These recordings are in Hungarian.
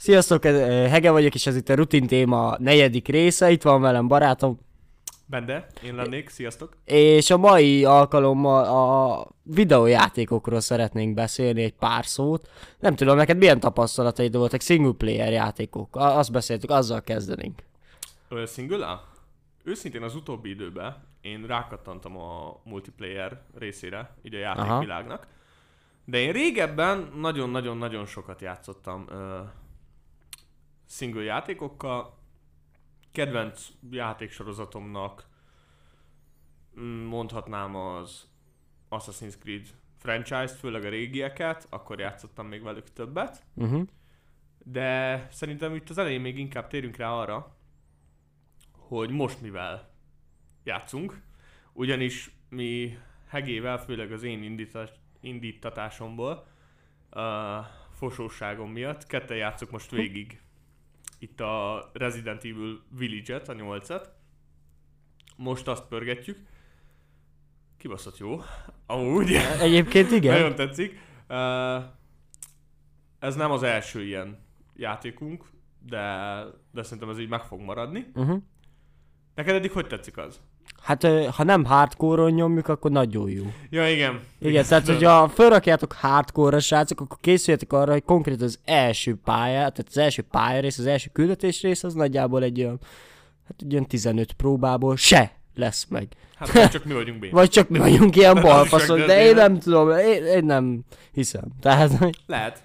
Sziasztok, eh, Hege vagyok, és ez itt a rutin téma negyedik része. Itt van velem barátom, Bende, én lennék, sziasztok. és a mai alkalommal a videójátékokról szeretnénk beszélni egy pár szót. Nem tudom, neked milyen tapasztalataid voltak single player játékok? A- Azt beszéltük, azzal kezdenénk. Ö, Single Őszintén az utóbbi időben én rákattantam a multiplayer részére, így a játékvilágnak. De én régebben nagyon-nagyon-nagyon sokat játszottam ö, single játékokkal. Kedvenc játéksorozatomnak mm, mondhatnám az Assassin's Creed franchise-t, főleg a régieket, akkor játszottam még velük többet. Uh-huh. De szerintem itt az elején még inkább térünk rá arra, hogy most mivel játszunk. Ugyanis mi Hegével, főleg az én indítás, indítatásomból, a fosóságom miatt, ketten játszok most végig itt a Resident Evil Village-et, a 8-at. Most azt pörgetjük. Kibaszott jó. Amúgy. Egyébként igen. Nagyon tetszik. Uh, ez nem az első ilyen játékunk, de, de szerintem ez így meg fog maradni. Uh-huh. Neked eddig hogy tetszik az? Hát ha nem hardcore-on nyomjuk, akkor nagyon jó. Ja, igen. Igen, tehát hogyha felrakjátok hardcore-ra srácok, akkor készüljetek arra, hogy konkrét az első pálya, tehát az első pályarész, az első küldetés rész, az nagyjából egy olyan, hát egy olyan 15 próbából se lesz meg. Hát vagy csak mi vagyunk béna. Vagy csak mi vagyunk ilyen balfaszok, de én nem tudom, én, én nem hiszem. Tehát, Lehet.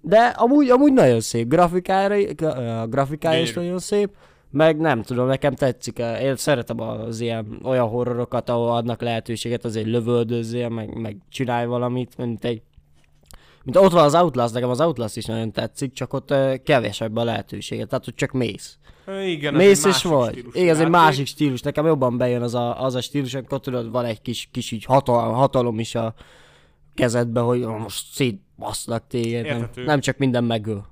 de amúgy, amúgy nagyon szép grafikára, gra- a grafikája is nagyon szép, meg nem tudom, nekem tetszik, eh, én szeretem az ilyen olyan horrorokat, ahol adnak lehetőséget, azért lövöldözzél, meg, meg csinálj valamit, mint egy mint ott van az Outlast, nekem az Outlast is nagyon tetszik, csak ott uh, kevesebb a lehetősége, tehát hogy csak mész. Igen, Mész és vagy. Igen, ez egy másik stílus, nekem jobban bejön az a, az a stílus, amikor tudod, van egy kis, kis így hatalom, hatalom is a kezedbe, hogy "Ó, most szétbaszlak téged, nem, Érthető. nem csak minden megöl.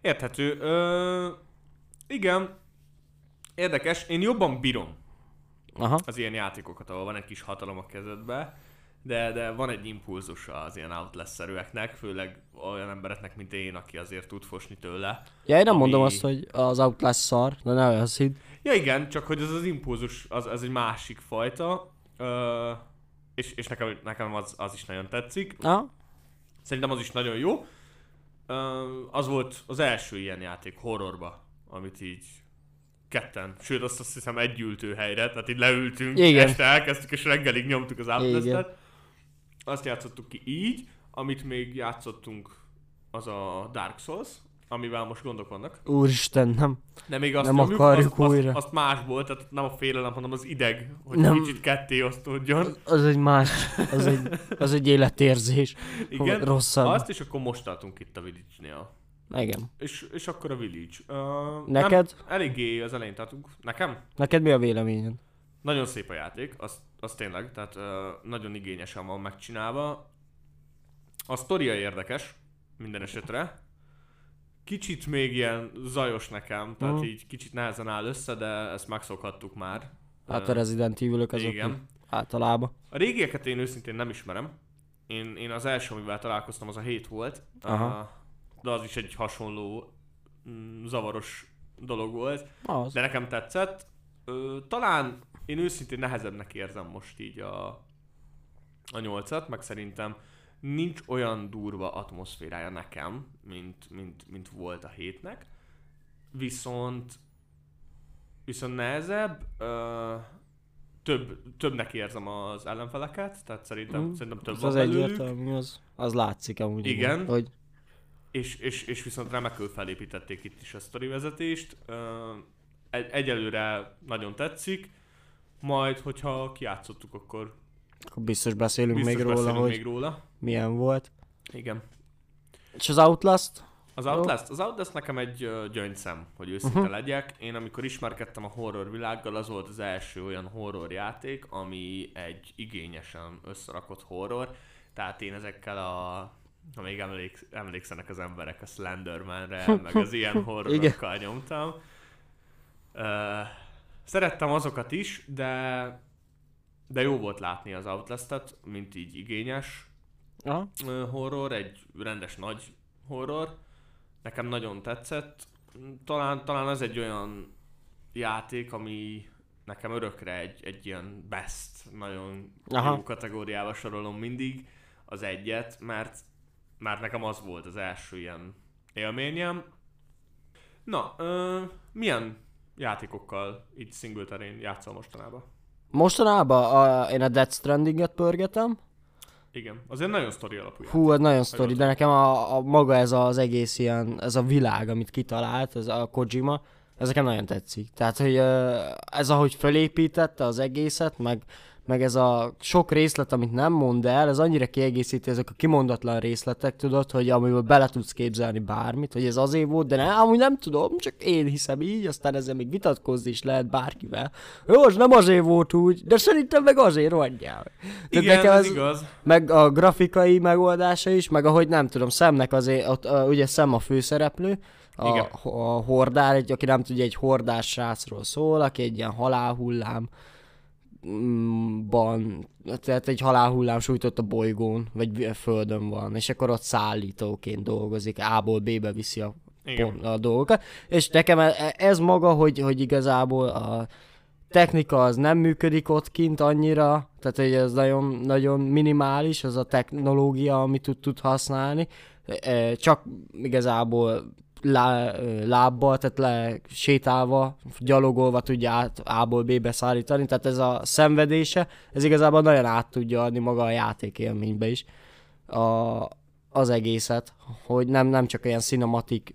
Érthető. Ö, igen. Érdekes. Én jobban bírom Aha. az ilyen játékokat, ahol van egy kis hatalom a kezedbe, de, de van egy impulzus az ilyen outlast-szerűeknek, főleg olyan embereknek, mint én, aki azért tud fosni tőle. Ja, én nem Ami- mondom azt, hogy az Outlast szar, de ne olyan hidd. Ja igen, csak hogy ez az impulzus, az, az egy másik fajta, ö, és, és nekem, nekem az, az is nagyon tetszik. Aha. Szerintem az is nagyon jó. Ö, az volt az első ilyen játék horrorba, amit így ketten, sőt azt, azt hiszem egy ültő helyre, tehát így leültünk, Igen. este elkezdtük és reggelig nyomtuk az Igen. Azt játszottuk ki így, amit még játszottunk, az a Dark Souls, amivel most gondok vannak. Úristen, nem. De még azt Nem nyomjuk, akarjuk azt, újra. Azt, azt másból, tehát nem a félelem, hanem az ideg, hogy Nem. kicsit ketté osztódjon. Az egy más, az egy, az egy életérzés. Igen, rosszabb. azt, és akkor most tartunk itt a Village-nél. Igen. És, és akkor a Village. Uh, Neked? Nem, eléggé az elején tartunk. Nekem? Neked mi a véleményed? Nagyon szép a játék, az, az tényleg, tehát uh, nagyon igényesen van megcsinálva. A sztoria érdekes, minden esetre. Kicsit még ilyen zajos nekem, tehát Mhm. így kicsit nehezen áll össze, de ezt megszokhattuk már. Hát a Resident evil azok Igen. általában. A régieket én őszintén nem ismerem. Én, én az első, amivel találkoztam, az a 7 volt. Aha. Uh, de az is egy hasonló mm, zavaros dolog volt. Az. De nekem tetszett. Ö, talán én őszintén nehezebbnek érzem most így a, a 8-at, meg szerintem nincs olyan durva atmoszférája nekem, mint, mint, mint volt a hétnek. Viszont viszont nehezebb, ö, több, többnek érzem az ellenfeleket, tehát szerintem, Mm, szerintem több az, van az belőlük. egyértelmű, az, az látszik amúgy. Igen. Hogy És, és, és viszont remekül felépítették itt is a sztori vezetést. Egy, egyelőre nagyon tetszik, majd, hogyha kiátszottuk, akkor akkor biztos beszélünk biztos még róla, beszélünk hogy még róla. milyen volt. Igen. És az Outlast? Az Outlast, az Outlast nekem egy gyöngyszem, hogy őszinte uh-huh. legyek. Én amikor ismerkedtem a horror világgal, az volt az első olyan horror játék, ami egy igényesen összerakott horror. Tehát én ezekkel a ha még emléksz, emlékszenek az emberek a Slendermanre, meg az ilyen horrorokkal nyomtam. Uh, szerettem azokat is, de de jó volt látni az Outlast-et, mint így igényes Aha. horror, egy rendes nagy horror. nekem nagyon tetszett. Talán, talán ez egy olyan játék, ami nekem örökre egy, egy ilyen best, nagyon Aha. jó kategóriába sorolom mindig az egyet, mert már nekem az volt az első ilyen élményem. Na, ö, milyen játékokkal így single játszol mostanában? Mostanában a, én a Death Stranding-et pörgetem. Igen, azért nagyon sztori alapú. Hú, ez nagyon sztori, de nekem a, a, maga ez az egész ilyen, ez a világ, amit kitalált, ez a Kojima, ez nekem nagyon tetszik. Tehát, hogy ez ahogy felépítette az egészet, meg meg ez a sok részlet, amit nem mond el, ez annyira kiegészíti ezek a kimondatlan részletek, tudod, hogy amiből bele tudsz képzelni bármit, hogy ez azért volt, de nem, amúgy nem tudom, csak én hiszem így, aztán ezzel még vitatkozni is lehet bárkivel. Jó, az nem azért volt úgy, de szerintem meg azért rohadjál. Igen, nekem ez, igaz. Meg a grafikai megoldása is, meg ahogy nem tudom, szemnek azért, ott, uh, ugye szem a főszereplő, a, Igen. a hordár, egy, aki nem tudja, egy hordás srácról szól, aki egy ilyen halálhullám, ban, tehát egy halálhullám sújtott a bolygón, vagy földön van, és akkor ott szállítóként dolgozik, A-ból B-be viszi a, pont, a dolgokat. És nekem e, ez maga, hogy, hogy igazából a technika az nem működik ott kint annyira, tehát hogy ez nagyon, nagyon minimális, az a technológia, amit tud, tud használni, e, csak igazából lá, lábbal, tehát le sétálva, gyalogolva tudja át A-ból B-be szállítani, tehát ez a szenvedése, ez igazából nagyon át tudja adni maga a játékélménybe is. A, az egészet, hogy nem, nem csak olyan cinematik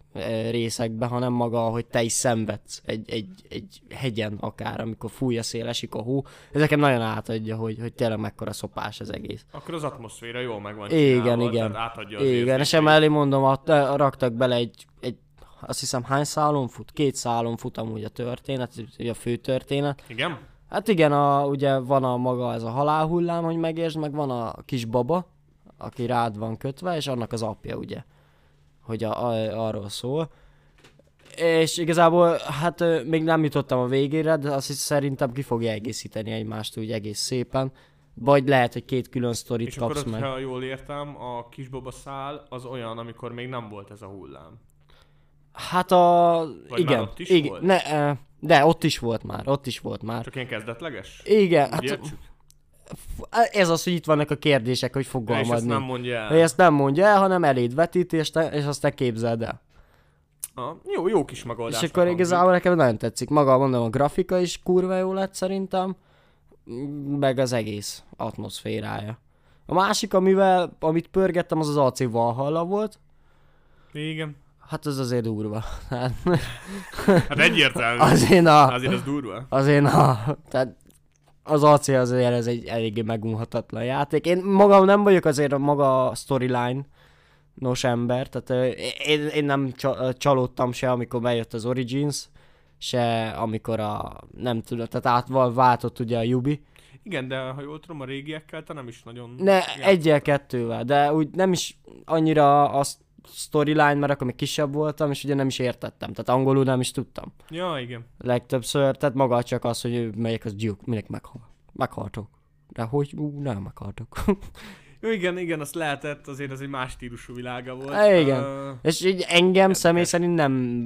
részekbe, hanem maga, hogy te is szenvedsz egy, egy, egy hegyen akár, amikor fúj a szél, esik a hó. Ezeket nagyon átadja, hogy, hogy tényleg mekkora szopás az egész. Akkor az atmoszféra jól megvan Igen, csinálva, igen. átadja az Igen, és emellé mondom, a, raktak bele egy, egy azt hiszem hány szálon fut? Két szálon fut amúgy a történet, a fő történet. Igen? Hát igen, a, ugye van a maga ez a halálhullám, hogy megértsd, meg van a kis baba, aki rád van kötve, és annak az apja, ugye, hogy a, a, arról szól. És igazából, hát még nem jutottam a végére, de azt hiszem szerintem ki fogja egészíteni egymást úgy egész szépen. Vagy lehet, hogy két külön sztorit és kapsz akkor, meg. ha jól értem, a kisbaba szál az olyan, amikor még nem volt ez a hullám. Hát a... Vagy igen. Már ott is igen. volt? Ne, de ott is volt már, ott is volt már. Csak ilyen kezdetleges? Igen. Hát, ez az, hogy itt vannak a kérdések, hogy fogalmazni. És ezt nem mondja el. Ezt nem mondja el, hanem eléd vetít, és, te, és azt te képzeld el. Ah, jó, jó kis megoldás. És akkor igazából nekem nagyon tetszik. Maga mondom, a grafika is kurva jó lett szerintem, meg az egész atmoszférája. A másik, amivel, amit pörgettem, az az AC Valhalla volt. Igen. Hát ez azért durva. hát egyértelmű. Azért a... Azért az durva. Azért a... Tehát az AC azért ez egy eléggé megunhatatlan játék. Én magam nem vagyok azért a maga storyline nos ember, tehát én, én nem csalódtam se, amikor bejött az Origins, se amikor a, nem tudom, tehát átváltott ugye a Yubi. Igen, de ha jól tudom, a régiekkel te nem is nagyon... Ne, egyel, kettővel, de úgy nem is annyira azt storyline, mert akkor még kisebb voltam, és ugye nem is értettem, tehát angolul nem is tudtam. Ja, igen. Legtöbbször, tehát maga csak az, hogy melyik az Duke, minek meghal. Meghaltok. De hogy ú, nem meghaltok. Jó, igen, igen, azt lehetett, azért az egy más stílusú világa volt. É, igen. Uh, és így engem személy szerint nem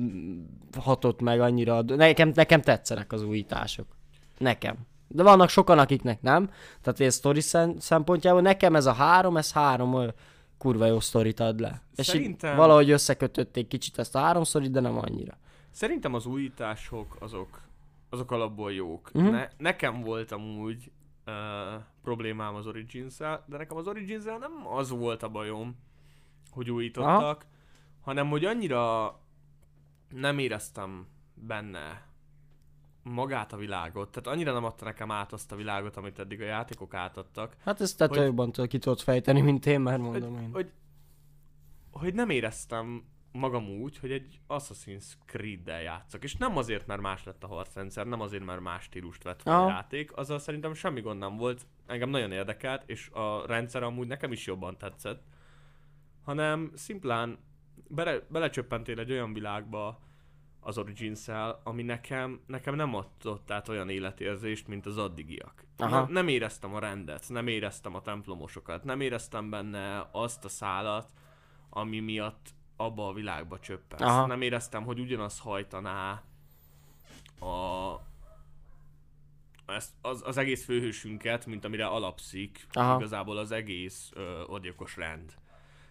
hatott meg annyira. Nekem, nekem tetszenek az újítások. Nekem. De vannak sokan, akiknek nem. Tehát ez sztori szempontjából nekem ez a három, ez három kurva jó sztorit ad le. Szerintem... És valahogy összekötötték kicsit ezt a háromszorit, de nem annyira. Szerintem az újítások azok, azok alapból jók. Uh-huh. Ne, nekem volt amúgy uh, problémám az origins de nekem az origins nem az volt a bajom, hogy újítottak, Aha. hanem hogy annyira nem éreztem benne magát a világot, tehát annyira nem adta nekem át azt a világot, amit eddig a játékok átadtak. Hát ezt te jobban ki tudod fejteni, mint én, már mondom hogy, én. Hogy, hogy nem éreztem magam úgy, hogy egy Assassin's Creed-del játszok. És nem azért, mert más lett a harcrendszer, nem azért, mert más stílust vett fel a játék, azzal szerintem semmi gond nem volt. Engem nagyon érdekelt, és a rendszer amúgy nekem is jobban tetszett. Hanem szimplán bele, belecsöppentél egy olyan világba, az origins ami nekem, nekem nem adott át olyan életérzést, mint az addigiak. Aha. Nem, nem éreztem a rendet, nem éreztem a templomosokat, nem éreztem benne azt a szálat, ami miatt abba a világba csöppensz. Aha. Nem éreztem, hogy ugyanaz hajtaná a, ezt, az, az egész főhősünket, mint amire alapszik Aha. igazából az egész ö, odjokos rend.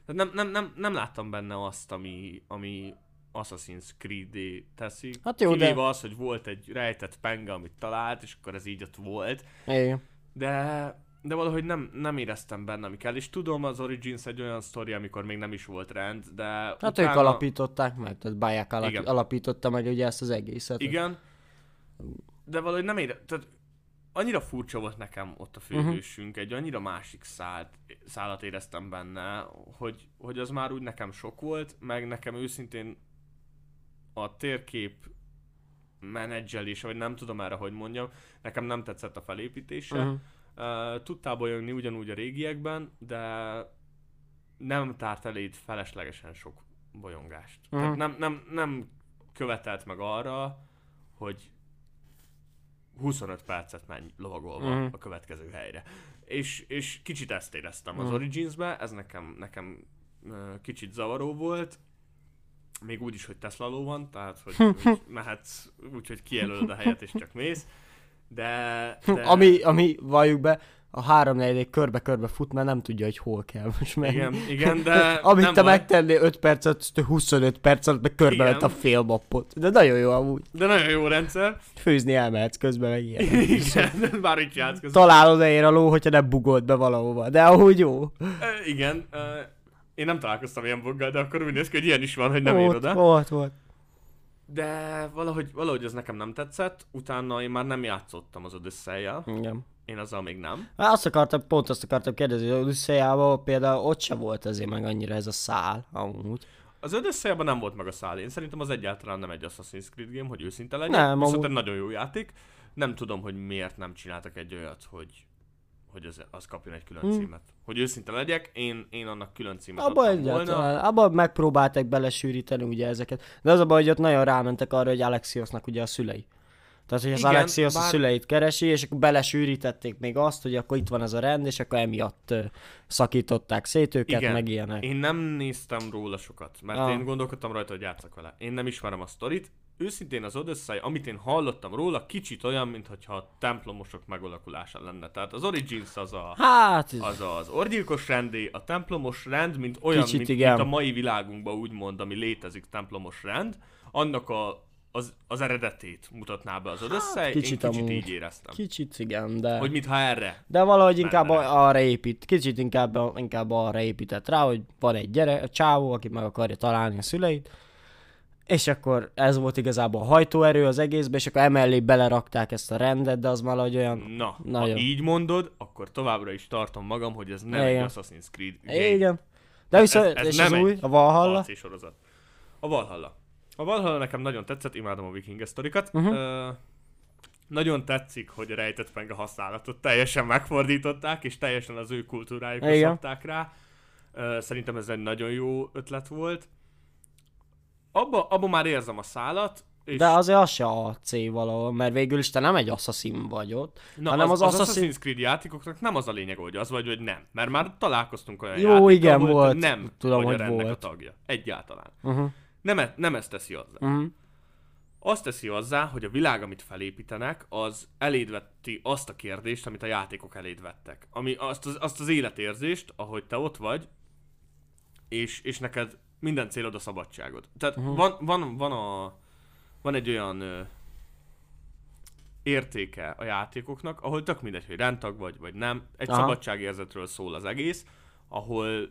Tehát nem, nem, nem, nem láttam benne azt, ami, ami Assassin's creed teszi. Hát jó, Kivéve de... az, hogy volt egy rejtett penge, amit talált, és akkor ez így ott volt. Igen. De de valahogy nem, nem éreztem benne, ami kell, és tudom, az Origins egy olyan sztori, amikor még nem is volt rend, de Hát utána... ők alapították meg, tehát Bayek alap... alapította meg ugye ezt az egészet. Igen, de valahogy nem ére... tehát annyira furcsa volt nekem ott a mhm. főhősünk, uh-huh. egy annyira másik szált, szállat éreztem benne, hogy, hogy az már úgy nekem sok volt, meg nekem őszintén a térkép menedzselése, vagy nem tudom erre, hogy mondjam, nekem nem tetszett a felépítése. Uh-huh Uh, tudtál bolyogni ugyanúgy a régiekben, de nem tárt eléd feleslegesen sok bolyongást. Uh-huh. Tehát nem, nem, nem követelt meg arra, hogy 25 percet menj lovagolva uh-huh. a következő helyre. És, és kicsit ezt éreztem uh-huh. az Origins-be, ez nekem, nekem uh, kicsit zavaró volt, még úgy is, hogy Tesla ló van, tehát hogy, hogy mehetsz úgy, hogy kijelölöd a helyet és csak mész. De, de... ami, ami, valljuk be, a három negyedék körbe-körbe fut, mert nem tudja, hogy hol kell most menni. Igen, igen, de Amit te megtennél 5 percet, 25 perc alatt meg körbe lett a fél mappot. De nagyon jó amúgy. De nagyon jó rendszer. Főzni elmehetsz közben meg ilyen. Igen, bár itt játsz közben. Találod ér a ló, hogyha nem bugolt be valahova. De ahogy jó. E, igen. E, én nem találkoztam ilyen buggal, de akkor úgy néz ki, hogy ilyen is van, hogy nem ér oda. Volt, volt. De valahogy, valahogy ez nekem nem tetszett, utána én már nem játszottam az odyssey Igen. Én azzal még nem. Hát azt akartam, pont azt akartam kérdezni, hogy odyssey például ott se volt azért meg annyira ez a szál, amúgy. Az odyssey nem volt meg a szál. Én szerintem az egyáltalán nem egy Assassin's Creed game, hogy őszinte legyen. Nem, Viszont amúgy... egy nagyon jó játék. Nem tudom, hogy miért nem csináltak egy olyat, hogy hogy az, az kapjon egy külön hmm. címet. Hogy őszinte legyek, én, én annak külön címet abba adtam volna. Abba megpróbálták belesűríteni ugye ezeket. De az a baj, hogy ott nagyon rámentek arra, hogy Alexiosnak ugye a szülei. Tehát, hogy az Igen, Alexios bár... a szüleit keresi, és akkor belesűrítették még azt, hogy akkor itt van ez a rend, és akkor emiatt szakították szét őket, Igen. meg ilyenek. Én nem néztem róla sokat, mert ah. én gondolkodtam rajta, hogy játszak vele. Én nem ismerem a sztorit, őszintén az Odyssey, amit én hallottam róla, kicsit olyan, mintha a templomosok megalakulása lenne. Tehát az Origins az a, hát, az, az orgyilkos rendé, a templomos rend, mint olyan, kicsit mint, igen. mint a mai világunkban úgymond, ami létezik templomos rend, annak a az, az eredetét mutatná be az Odyssey, hát, kicsit, én kicsit amúgy. így éreztem. Kicsit igen, de... Hogy mintha erre. De valahogy inkább rá. arra épít, kicsit inkább, inkább arra épített rá, hogy van egy gyere, a csávó, aki meg akarja találni a szüleit, és akkor ez volt igazából a hajtóerő az egészben, és akkor emellé belerakták ezt a rendet, de az valahogy olyan... Na, nagyon... ha így mondod, akkor továbbra is tartom magam, hogy ez nem Igen. egy Assassin's Creed game. Igen. De viszont, ez, ez és nem az új, a Valhalla? sorozat. A Valhalla. A Valhalla nekem nagyon tetszett, imádom a viking sztorikat. Uh-huh. Uh, nagyon tetszik, hogy a rejtett penge használatot teljesen megfordították, és teljesen az ő kultúrájukra szabták rá. Uh, szerintem ez egy nagyon jó ötlet volt abba, abba már érzem a szálat, és... De azért az se a C valahol, mert végül is te nem egy assassin vagy ott, Na, hanem az, az, az Assassin's... Assassin's Creed játékoknak nem az a lényeg, hogy az vagy, vagy nem. Mert már találkoztunk olyan Jó, igen, volt. nem Tudom, hogy a rendnek volt. a tagja. Egyáltalán. Uh-huh. Nem, e- nem ezt teszi azzá. Uh-huh. Azt teszi azzá, hogy a világ, amit felépítenek, az elédvetti azt a kérdést, amit a játékok elédvettek. Ami azt az, azt az életérzést, ahogy te ott vagy, és, és neked minden célod a szabadságod. Tehát uh-huh. van, van, van, a, van egy olyan ö, értéke a játékoknak, ahol tök mindegy, hogy rendtag vagy, vagy nem. Egy Aha. szabadságérzetről szól az egész, ahol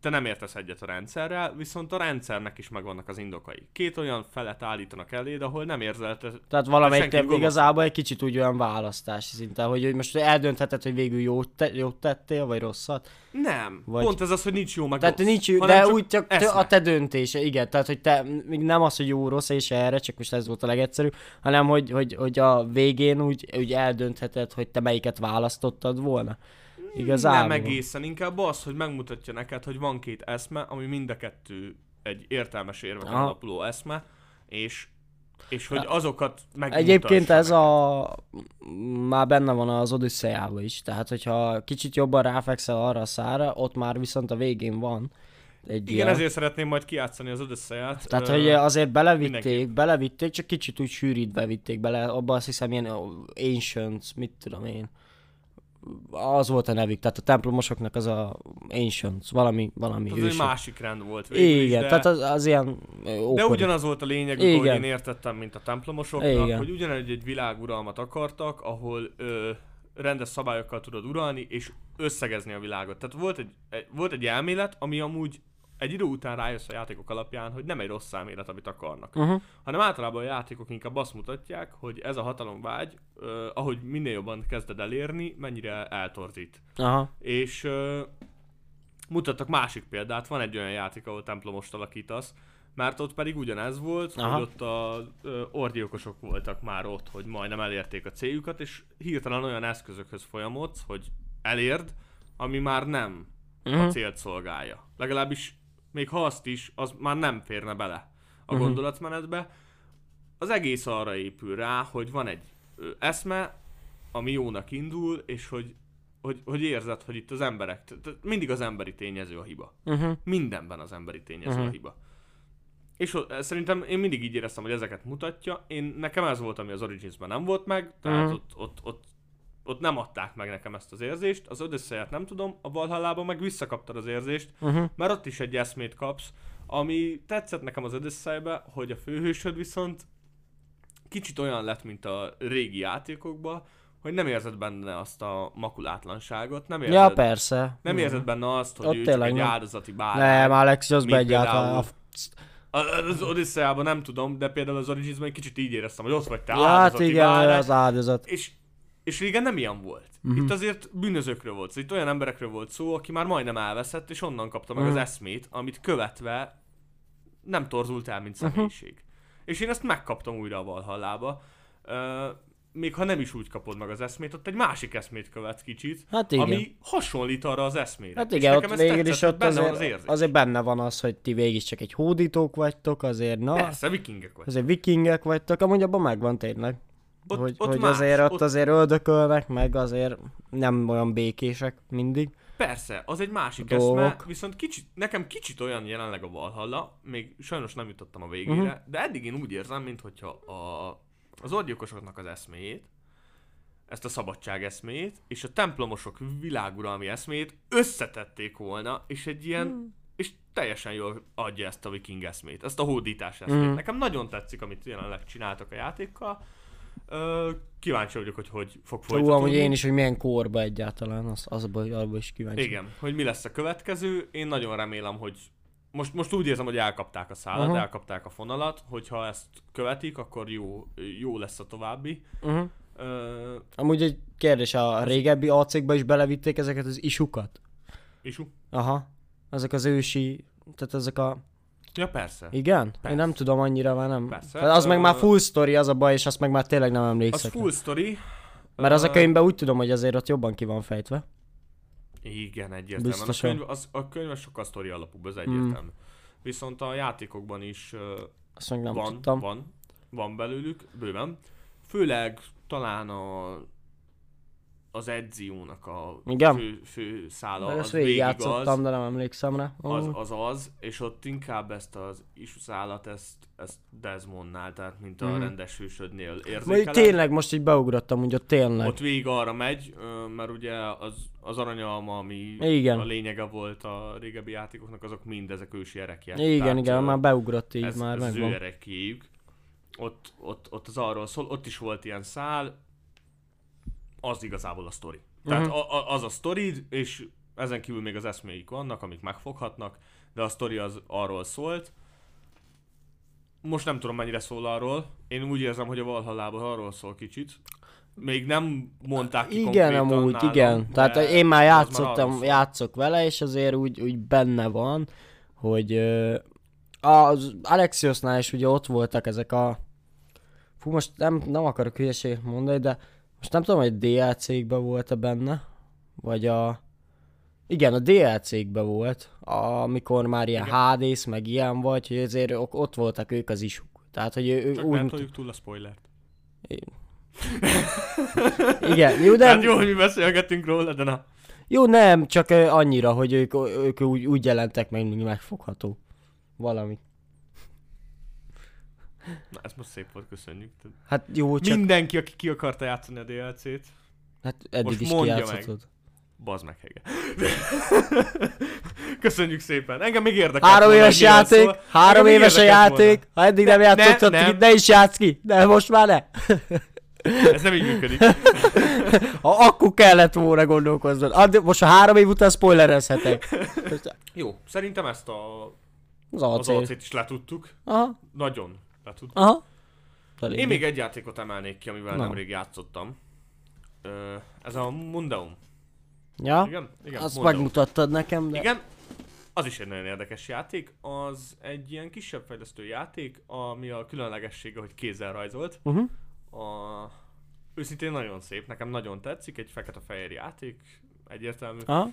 te nem értesz egyet a rendszerrel, viszont a rendszernek is megvannak az indokai. Két olyan felet állítanak eléd, ahol nem érzel te, Tehát valamelyik te igazából egy kicsit úgy olyan választási szinten, hogy, hogy most eldöntheted, hogy végül jót, te, jót tettél, vagy rosszat. Nem. Vagy... Pont ez az, hogy nincs jó meg Tehát rossz, nincs, de csak úgy csak te, a te döntése, igen. Tehát, hogy te még nem az, hogy jó, rossz, és erre, csak most ez volt a legegyszerűbb, hanem hogy, hogy, hogy a végén úgy, úgy eldöntheted, hogy te melyiket választottad volna. Igazából. Nem egészen, inkább az, hogy megmutatja neked, hogy van két eszme, ami mind a kettő egy értelmes érveken alapuló eszme, és és hogy azokat meg. Egyébként ez neked. a... már benne van az odyssey is, tehát hogyha kicsit jobban ráfekszel arra a szára, ott már viszont a végén van. egy Igen, ilyen. ezért szeretném majd kiátszani az Odyssey-t. Tehát, hogy azért belevitték, mindenképp. belevitték, csak kicsit úgy sűrítve vitték bele, abban azt hiszem ilyen ó, Ancients, mit tudom én. Az volt a nevük, tehát a templomosoknak az a Ancients, valami, valami az egy ősök. másik rend volt végül Igen, is, tehát az, az ilyen ö, De ókori. ugyanaz volt a lényeg, ahogy Igen. én értettem, mint a templomosoknak, Igen. hogy ugyanegy egy világuralmat akartak, ahol ö, rendes szabályokkal tudod uralni, és összegezni a világot. Tehát volt egy, egy, volt egy elmélet, ami amúgy egy idő után rájössz a játékok alapján, hogy nem egy rossz elmélet, amit akarnak. Uh-huh. Hanem általában a játékok inkább azt mutatják, hogy ez a hatalomvágy, ö, ahogy minél jobban kezded elérni, mennyire eltorzít. Aha. És ö, mutattak másik példát, van egy olyan játék, ahol templomost alakítasz, mert ott pedig ugyanez volt, Aha. hogy ott a ö, voltak már ott, hogy majdnem elérték a céljukat, és hirtelen olyan eszközökhöz folyamodsz, hogy elérd, ami már nem a Uh-huh. célt szolgálja. Legalábbis még ha azt is, az már nem férne bele a Mhm. gondolatmenetbe. Az egész arra épül rá, hogy van egy eszme, ami jónak indul, és hogy, hogy, hogy érzed, hogy itt az emberek, tehát mindig az emberi tényező a hiba. Uh-huh. Mindenben az emberi tényező Mhm. a hiba. És o- szerintem én mindig így éreztem, hogy ezeket mutatja. Én nekem ez volt, ami az Origins-ben nem volt meg, tehát Mhm. ott, ott, ott, ott nem adták meg nekem ezt az érzést. Az odyssey nem tudom, a Valhallában meg visszakaptad az érzést, Uh-huh. mert ott is egy eszmét kapsz, ami tetszett nekem az odyssey hogy a főhősöd viszont kicsit olyan lett, mint a régi játékokban, hogy nem érzed benne azt a makulátlanságot, nem érzed, Ja, persze. nem érzed benne azt, hogy Ott ő csak egy nem. áldozati bárány. Nem, Alex, az egyáltalán. Az odyssey nem tudom, de például az origins egy kicsit így éreztem, hogy ott vagy te hát áldozati igen, bárány, az áldozat. és, és régen nem ilyen volt. Mhm. Uh-huh. Itt azért bűnözőkről volt szó, itt olyan emberekről volt szó, aki már majdnem elveszett, és onnan kapta meg Mhm. az eszmét, amit követve nem torzult el, mint Mhm. személyiség. Uh-huh. És én ezt megkaptam újra a Valhallába. Uh, még ha nem is úgy kapod meg az eszmét, ott egy másik eszmét követsz kicsit, Hát igen. ami hasonlít arra az eszmére. Hát És igen, nekem ott végül tetszett, is ott benne azért, az érzés. azért benne van az, hogy ti végig csak egy hódítók vagytok, azért na, Persze, vikingek vagy. azért vikingek vagytok, amúgy abban megvan tényleg. Ott- hogy, ott hogy más, azért ott, ott- azért öldökölnek, meg azért nem olyan békések mindig. Persze, az egy másik Dolgok. eszme, viszont kicsit, nekem kicsit olyan jelenleg a Valhalla, még sajnos nem jutottam a végére, Mhm. uh-huh. de eddig én úgy érzem, mintha a, az orgyilkosoknak az eszméjét, ezt a szabadság eszméjét, és a templomosok világuralmi eszméjét összetették volna, és egy ilyen, Hmm. és teljesen jól adja ezt a viking eszmét, ezt a hódítás eszmét. Mhm. Nekem nagyon tetszik, amit jelenleg csináltak a játékkal. Ö, kíváncsi vagyok, hogy hogy fog folytatódni. amúgy én is, hogy milyen korba egyáltalán, az, az abban, is kíváncsi. Igen, hogy mi lesz a következő. Én nagyon remélem, hogy most, most úgy érzem, hogy elkapták a szálat, Aha. uh-huh. elkapták a fonalat, hogyha ezt követik, akkor jó, jó lesz a további. Uh-huh. Uh, Amúgy egy kérdés, a régebbi acékba is belevitték ezeket az isukat? isú? Aha. Ezek az ősi, tehát ezek a... Ja, persze. Igen? Persze. Én nem tudom annyira, már nem. Persze. Az meg már full story, az a baj, és azt meg már tényleg nem Az emlékszek. full story. Mert az a könyvben úgy tudom, hogy azért ott jobban ki van fejtve. Igen, egyértelműen. A Biztosan. könyv, az, a könyv az sokkal sztori alapúbb, az egyértelmű. Viszont a játékokban is ö, Azt meg nem van, tudtam. van, van belőlük, bőven. Főleg talán a az Ezio-nak a Igen? fő, fő szála, De az végig az, de nem emlékszem rá. az, Ó. az az, és ott inkább ezt az isu szállat, ezt, ezt Desmondnál, tehát mint a Mhm. rendes hősödnél érzékelem. tényleg most így beugrottam, ott tényleg. Ott végig arra megy, mert ugye az, az aranyalma, ami Igen. a lényege volt a régebbi játékoknak, azok mind ezek ősi erekje. Igen, Tehát, igen, már beugrott így, ez, már ez az ő megvan. erekéjük. Ott, ott, ott az arról szól, ott is volt ilyen szál, az igazából a sztori. Tehát Mhm. a, a, az a sztorid, és ezen kívül még az eszméik vannak, amik megfoghatnak, de a sztori az arról szólt. Most nem tudom mennyire szól arról. Én úgy érzem, hogy a Valhallában arról szól kicsit. Még nem mondták ki Igen, amúgy, nálam, igen. Tehát én már játszottam, szól. játszok vele, és azért úgy, úgy benne van, hogy az Alexiosnál is ugye ott voltak ezek a... Fú, most nem, nem akarok hülyeséget mondani, de most nem tudom, hogy DLC-kbe volt-e benne, vagy a... Igen, a DLC-kbe volt, amikor már ilyen. Hades, meg ilyen vagy, hogy azért ok- ott voltak ők az isuk. Tehát, hogy ő, Csak úgy... toljuk túl a spoilert. Igen, jó, de... Hát jó, hogy mi beszélgetünk róla, de na. Jó, nem, csak annyira, hogy ők, ők úgy, úgy jelentek meg, mint megfogható. Valami. Na, ez most szép volt, köszönjük. Hát jó, csak... Mindenki, aki ki akarta játszani a DLC-t, Hát eddig Most is mondja kijátszhatod. bazd meg Hege. Köszönjük szépen. Engem még érdekel. Három volna, éves játék, szól. három Engem éves a játék, ha eddig nem Ne- játszottad ne- nem. ne is játsz ki, de most már ne. volna. Ez nem így működik. Ha akkor kellett volna gondolkoznod. Addig, most a három év után spoilerezhetek. Jó, szerintem ezt a, Az az is letudtuk. Aha, Nagyon letudtuk. aha. Elég. Én még egy játékot emelnék ki, amivel Na. nemrég játszottam. Ö, ez a Mundaum. Ja, Igen? Igen, azt Mundaum. megmutattad nekem, de... Igen, az is egy nagyon érdekes játék. Az egy ilyen kisebb fejlesztő játék, ami a különlegessége, hogy kézzel rajzolt. Uh-huh. A... Őszintén nagyon szép, nekem nagyon tetszik, egy fekete-fehér játék, egyértelmű. Aha.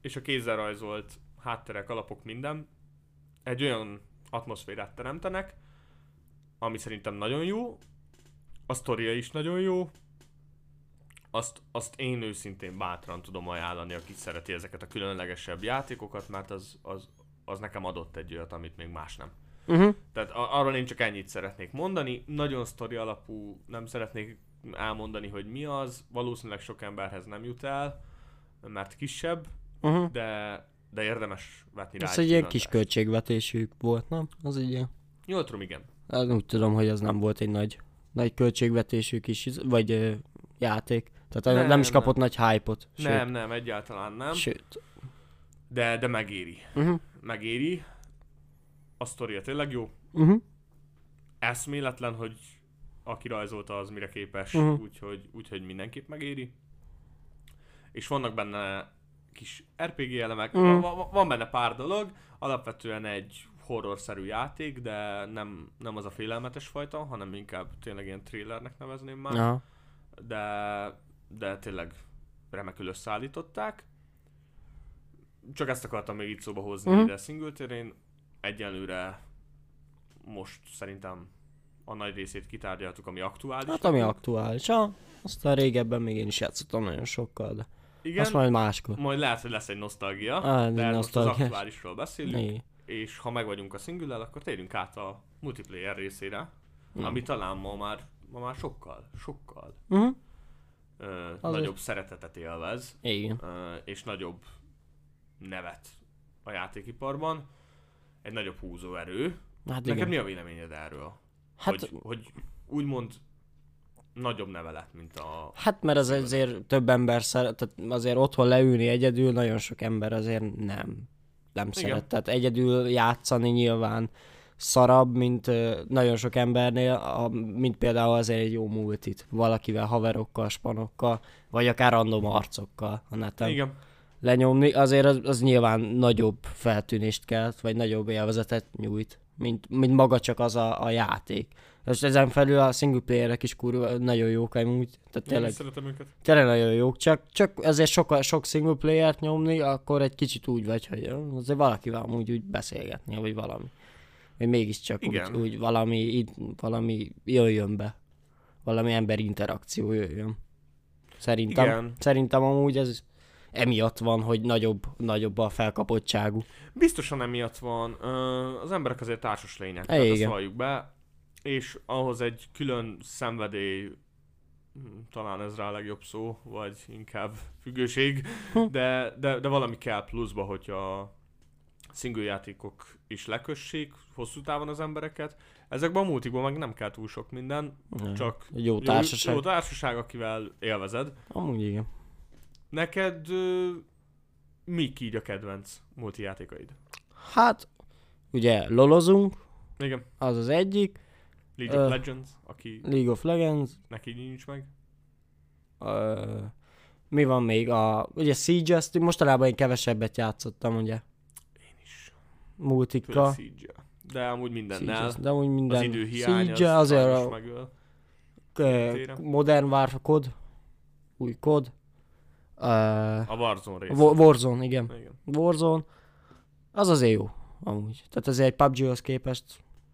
És a kézzel rajzolt hátterek, alapok, minden egy olyan atmoszférát teremtenek, ami szerintem nagyon jó, a sztoria is nagyon jó, azt, azt én őszintén bátran tudom ajánlani, aki szereti ezeket a különlegesebb játékokat, mert az, az, az nekem adott egy olyat, amit még más nem. Uh-huh. Tehát arról én csak ennyit szeretnék mondani. Nagyon sztori alapú, nem szeretnék elmondani, hogy mi az. Valószínűleg sok emberhez nem jut el, mert kisebb, Uh-huh. de, de érdemes vetni rá Ez egy ilyen kis költségvetésük volt, nem? Az egy ilyen... Jól tudom, igen. Hát úgy tudom, hogy az nem volt egy nagy, nagy költségvetésű kis, vagy ö, játék. Tehát nem, Nem, is kapott nem. nagy hype-ot. Sőt, Nem, nem, egyáltalán nem. Sőt. De, de megéri. Uh-huh. Megéri. A sztoria tényleg jó. Uh-huh. Eszméletlen, hogy aki rajzolta, az mire képes, uh-huh. úgyhogy, úgyhogy mindenképp megéri. És vannak benne kis RPG elemek, uh-huh. van, van benne pár dolog, alapvetően egy horrorszerű játék, de nem, nem az a félelmetes fajta, hanem inkább tényleg ilyen thrillernek nevezném már, Aha. de, de tényleg remekül összeállították. Csak ezt akartam még itt szóba hozni Mhm. uh-huh. ide single terén. Egyelőre most szerintem a nagy részét kitárgyaltuk, ami aktuális. Hát ami aktuális. Ha, aztán régebben még én is játszottam nagyon sokkal, de Igen, azt majd máskor. majd lehet, hogy lesz egy nosztalgia, Á, de most az aktuálisról beszélünk, Né. És ha meg vagyunk a single akkor térjünk át a multiplayer részére, Hmm. ami talán ma már, ma már sokkal, sokkal Uh-huh. ö, Az nagyobb szeretetet élvez, Igen. ö, és nagyobb nevet a játékiparban, egy nagyobb húzóerő. Hát Neked igen. mi a véleményed erről? Hát, Hogy, hogy úgymond nagyobb neve lett, mint a... hát mert az azért több ember szeret, tehát azért otthon leülni egyedül nagyon sok ember azért nem, nem szeret. Tehát egyedül játszani nyilván szarabb, mint nagyon sok embernél, a, mint például azért egy jó multit. Valakivel, haverokkal, spanokkal, vagy akár random arcokkal a neten. Igen. lenyomni, azért az, az nyilván nagyobb feltűnést kelt, vagy nagyobb élvezetet nyújt, mint, mint maga csak az a, a játék. És ezen felül a single playerek is kurva nagyon jók amúgy, tehát Én tényleg, szeretem őket. tényleg nagyon jók, csak, csak ezért sok, sok single playert nyomni, akkor egy kicsit úgy vagy, hogy azért valakivel amúgy úgy beszélgetni, vagy valami. Vagy mégiscsak úgy, Igen. úgy valami, így, valami jöjjön be. Valami emberi interakció jöjjön. Szerintem, Igen. szerintem amúgy ez emiatt van, hogy nagyobb, nagyobb a felkapottságú. Biztosan emiatt van. Az emberek azért társas lények, tehát ezt valljuk be. És ahhoz egy külön szenvedély, hm, talán ez rá a legjobb szó, vagy inkább függőség, Hm. de, de, de valami kell pluszba, hogyha single játékok is lekössék hosszú távon az embereket. Ezekben a multikban meg nem kell túl sok minden, Nem. csak jó társaság. jó, társaság, akivel élvezed. Amúgy igen. Neked mik így a kedvenc multijátékaid? Hát, ugye lolozunk, Igen. az az egyik, League of Legends, aki League of Legends, neki nincs meg. ö, mi van még? A, ugye Siege, ezt mostanában én kevesebbet játszottam, ugye, Én is. multika. Főleg siege De amúgy mindennel. Siege, de úgy minden. az idő Siege, az azért a, megöl. téren. Modern Warfare új kod. Ö, A Warzone rész. Wa- Warzone, igen. Igen. Warzone, az azért jó, amúgy. Tehát ez egy PUBG-hoz képest,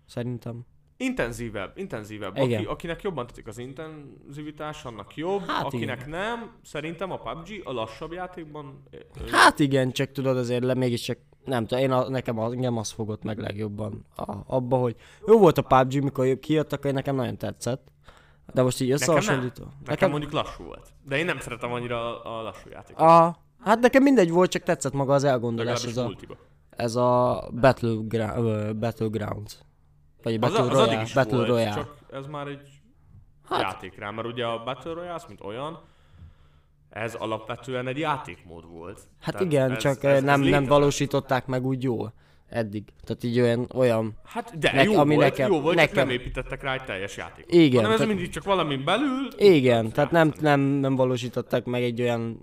szerintem. Intenzívebb, intenzívebb. Igen. Aki, akinek jobban tetszik az intenzivitás, annak jobb. Hát akinek igen. nem, szerintem a PUBG a lassabb játékban... Hát igen, csak tudod azért le, mégiscsak nem tudom, én a, nekem, az, engem az fogott meg legjobban a, abba, hogy jó volt a PUBG, mikor kijött, akkor nekem nagyon tetszett. De most így nekem összehasonlító. Nekem, nekem mondjuk lassú volt. De én nem szeretem annyira a, a lassú játékot. A, hát nekem mindegy volt, csak tetszett maga az elgondolás, ez a, ez a Battleground, ö, Battlegrounds. Vagy Az, Battle az Royale. addig is Battle volt, Royale. csak ez már egy Hát- játék rá, mert ugye a Battle Royale, mint olyan, ez alapvetően egy játékmód volt. Hát Tehát igen, ez- csak ez- ez nem, nem valósították meg úgy jól eddig. Tehát így olyan, olyan Hát de Nek- jó, ami volt, nekem- jó volt, nekem- nem építettek rá egy teljes játékot. Igen, Hanem ez tehát- mindig csak valamin belül. Igen, tehát nem, játszani. nem, nem valósítottak meg egy olyan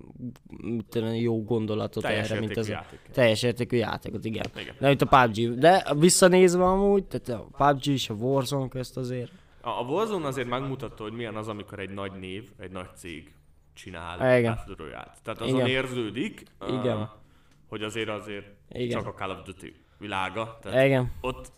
tudom, jó gondolatot teljes erre, mint ez a játék. teljes értékű játékot, igen. Igen. De itt a PUBG, de visszanézve amúgy, tehát a PUBG és a Warzone közt azért, A, a Warzone azért megmutatta, hogy milyen az, amikor egy nagy név, egy nagy cég csinál Igen. Battle Royale-t. Tehát azon Igen. érződik, Igen. Uh, hogy azért azért Igen. csak a Call of Duty világa. Tehát igen. ott,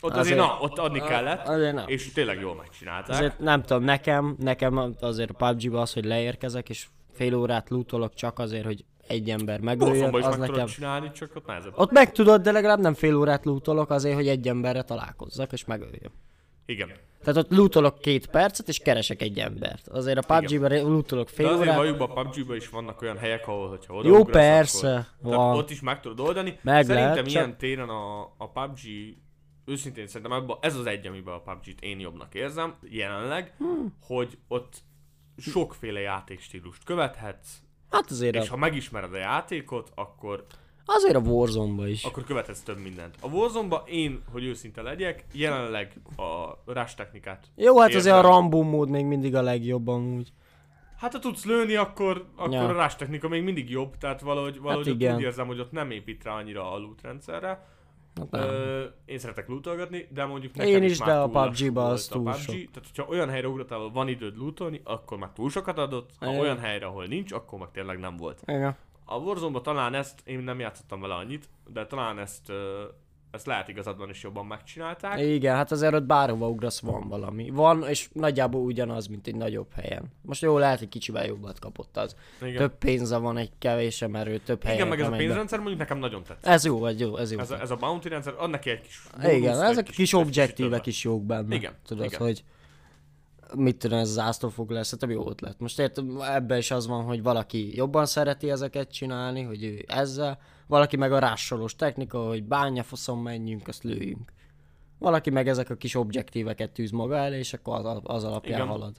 ott Azért- azért, na, ott adni kellett, Azért nem. és tényleg jól megcsinálták. Azért nem tudom, nekem, nekem azért a PUBG-ba az, hogy leérkezek, és fél órát lootolok csak azért, hogy egy ember megöljön, az meg nekem... csinálni, csak ott nehezebb. Ott meg tudod, de legalább nem fél órát lootolok azért, hogy egy emberre találkozzak, és megöljön. Igen. Tehát ott lootolok két percet, és keresek egy embert. Azért a PUBG-ben lootolok De fél azért órát. a PUBG-ban is vannak olyan helyek, ahol hogyha oda Jó, persze, akkor, van. Ott is meg tudod oldani. Meg Szerintem lehet, ilyen csak- téren a, a PUBG őszintén szerintem ebben, ez az egy, amiben a PUBG-t én jobbnak érzem jelenleg, Hmm. hogy ott sokféle játékstílust követhetsz, Hát azért és a, ha megismered a játékot, akkor, azért a Warzone-ba is. akkor követhetsz több mindent. A warzone én, hogy őszinte legyek, jelenleg a rush technikát Jó, hát azért a. Rambo mód még mindig a legjobb amúgy. Hát ha tudsz lőni, akkor, akkor Ja. a rush technika még mindig jobb, tehát valahogy, valahogy ott igen. úgy érzem, hogy ott nem épít rá annyira a loot rendszerre. Hát nem. Ö, én szeretek lootolgatni, de mondjuk Én nekem is, már de a PUBG-ba az a túl PUBG. sok. Tehát, hogyha olyan helyre ugrottál, ahol van időd lootolni, akkor már túl sokat adott, ha Igen. olyan helyre, ahol nincs, akkor meg tényleg nem volt. Igen. A warzone talán ezt, én nem játszottam vele annyit, de talán ezt, ezt lehet igazadban is jobban megcsinálták. Igen, hát azért ott bárhova ugrasz van valami. Van, és nagyjából ugyanaz, mint egy nagyobb helyen. Most jó, lehet, hogy kicsivel jobbat kapott az. Igen, Több pénze van egy kevésem erő, több helyen Igen meg ez a megy be. pénzrendszer mondjuk nekem nagyon tetszett. Ez jó, ez jó, ez jó. Ez a, ez a bounty rendszer, ad neki egy kis Igen, bónuszt, egy ezek a kis egy objektívek is jók benne. Igen, Tudod, igen. hogy mit tudom, ez zászlófog lesz, szerintem jó ötlet. Most értem, ebben is az van, hogy valaki jobban szereti ezeket csinálni, hogy ő ezzel, valaki meg a rásolós technika, hogy bánja faszom menjünk, azt lőjünk. Valaki meg ezek a kis objektíveket tűz maga elé, és akkor az, az alapján Igen. halad.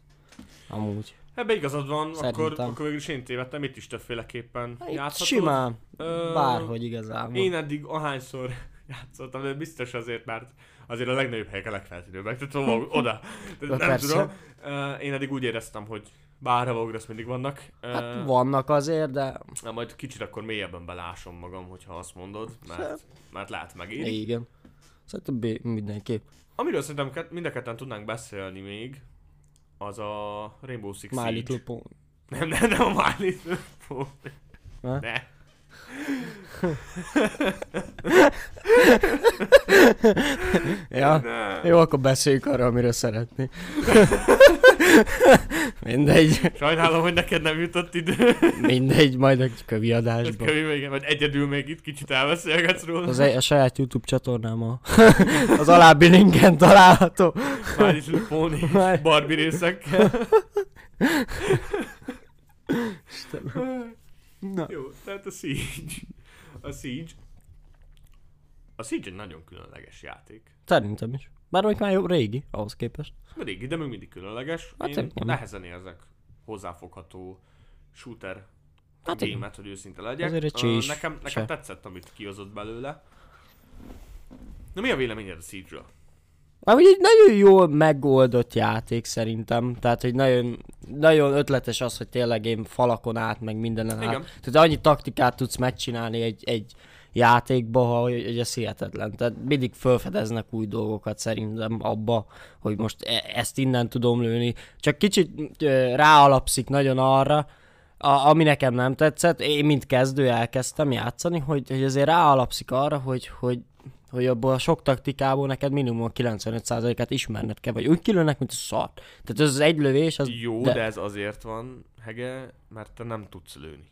Amúgy. Ebbe igazad van, akkor, Szerintem. akkor végül is én tévedtem, itt is többféleképpen Itt játszhatod. simán, Ö, bárhogy igazából. Én eddig ahányszor játszottam, de biztos azért, mert azért a legnagyobb helyek a legfeltűnőbbek, tehát szóval oda. Tehát nem Persze. tudom. Én eddig úgy éreztem, hogy bárhova ugrasz, mindig vannak. Hát vannak azért, de Na, majd kicsit akkor mélyebben belásom magam, hogyha azt mondod, mert, mert lehet megéri. igen. Szerintem mindenképp. Amiről szerintem mind a ketten tudnánk beszélni még, az a Rainbow Six My Siege. Little Pony. Nem, nem, nem a My Little Pony. Ne? Ne. Ja. Ne. Jó, akkor beszéljünk arra, amiről szeretni. Mindegy, Sajnálom, hogy neked nem jutott idő. mindegy, majd egy kövi adásban. kövi még, vagy egyedül még itt kicsit elbeszélgetsz róla. Az egy, a saját YouTube csatornám a, az alábbi linken található. My Little Pony és Barbie részekkel. Na. Jó, tehát a Siege. A Siege. A Siege egy nagyon különleges játék. Szerintem is. Bár még már jó régi, ahhoz képest. Régi, de még mindig különleges. Hát Én nehezen érzek hozzáfogható shooter Hát gémet, hogy őszinte legyek. Azért egy csés nekem, nekem se. tetszett, amit kihozott belőle. Na mi a véleményed a Siege-ről? Amúgy egy nagyon jól megoldott játék szerintem, tehát hogy nagyon, nagyon ötletes az, hogy tényleg én falakon át, meg mindenen át. Igen. Tehát annyi taktikát tudsz megcsinálni egy, egy játékba, hogy, hogy ez hihetetlen. Tehát mindig felfedeznek új dolgokat szerintem abba, hogy most e- ezt innen tudom lőni. Csak kicsit ö, ráalapszik nagyon arra, a, ami nekem nem tetszett, én mint kezdő elkezdtem játszani, hogy, hogy azért ráalapszik arra, hogy, hogy hogy abból a sok taktikából neked minimum a 95%-át ismerned kell, vagy úgy kilőnek, mint a szart. Tehát ez az egy lövés, az... Jó, de... de ez azért van, Hege, mert te nem tudsz lőni.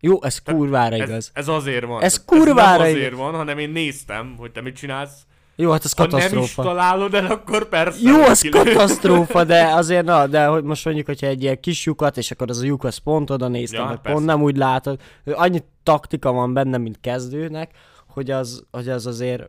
Jó, ez kurvára igaz. Ez, ez azért van. Ez kurvára ez nem azért van, hanem én néztem, hogy te mit csinálsz. Jó, hát ez ha katasztrófa. nem is találod el, akkor persze. Jó, az kilő. katasztrófa, de azért na, de hogy most mondjuk, hogyha egy ilyen kis lyukat, és akkor az a lyuk az pont oda néztem, Ja, hát pont nem úgy látod. Annyi taktika van benne, mint kezdőnek, hogy az, hogy az azért